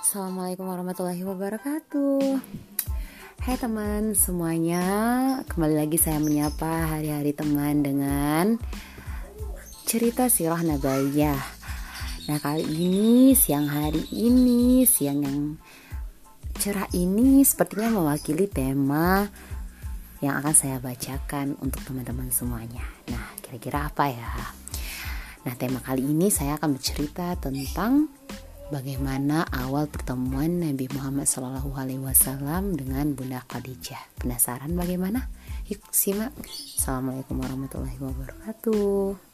Assalamualaikum warahmatullahi wabarakatuh. Hai teman semuanya Kembali lagi saya menyapa hari-hari teman dengan Cerita sirah nabayah Nah kali ini siang hari ini Siang yang cerah ini Sepertinya mewakili tema Yang akan saya bacakan untuk teman-teman semuanya. Nah kira-kira apa ya? Nah tema kali ini saya akan bercerita tentang bagaimana awal pertemuan Nabi Muhammad SAW dengan Bunda Khadijah. Penasaran bagaimana? Yuk simak. Assalamualaikum warahmatullahi wabarakatuh.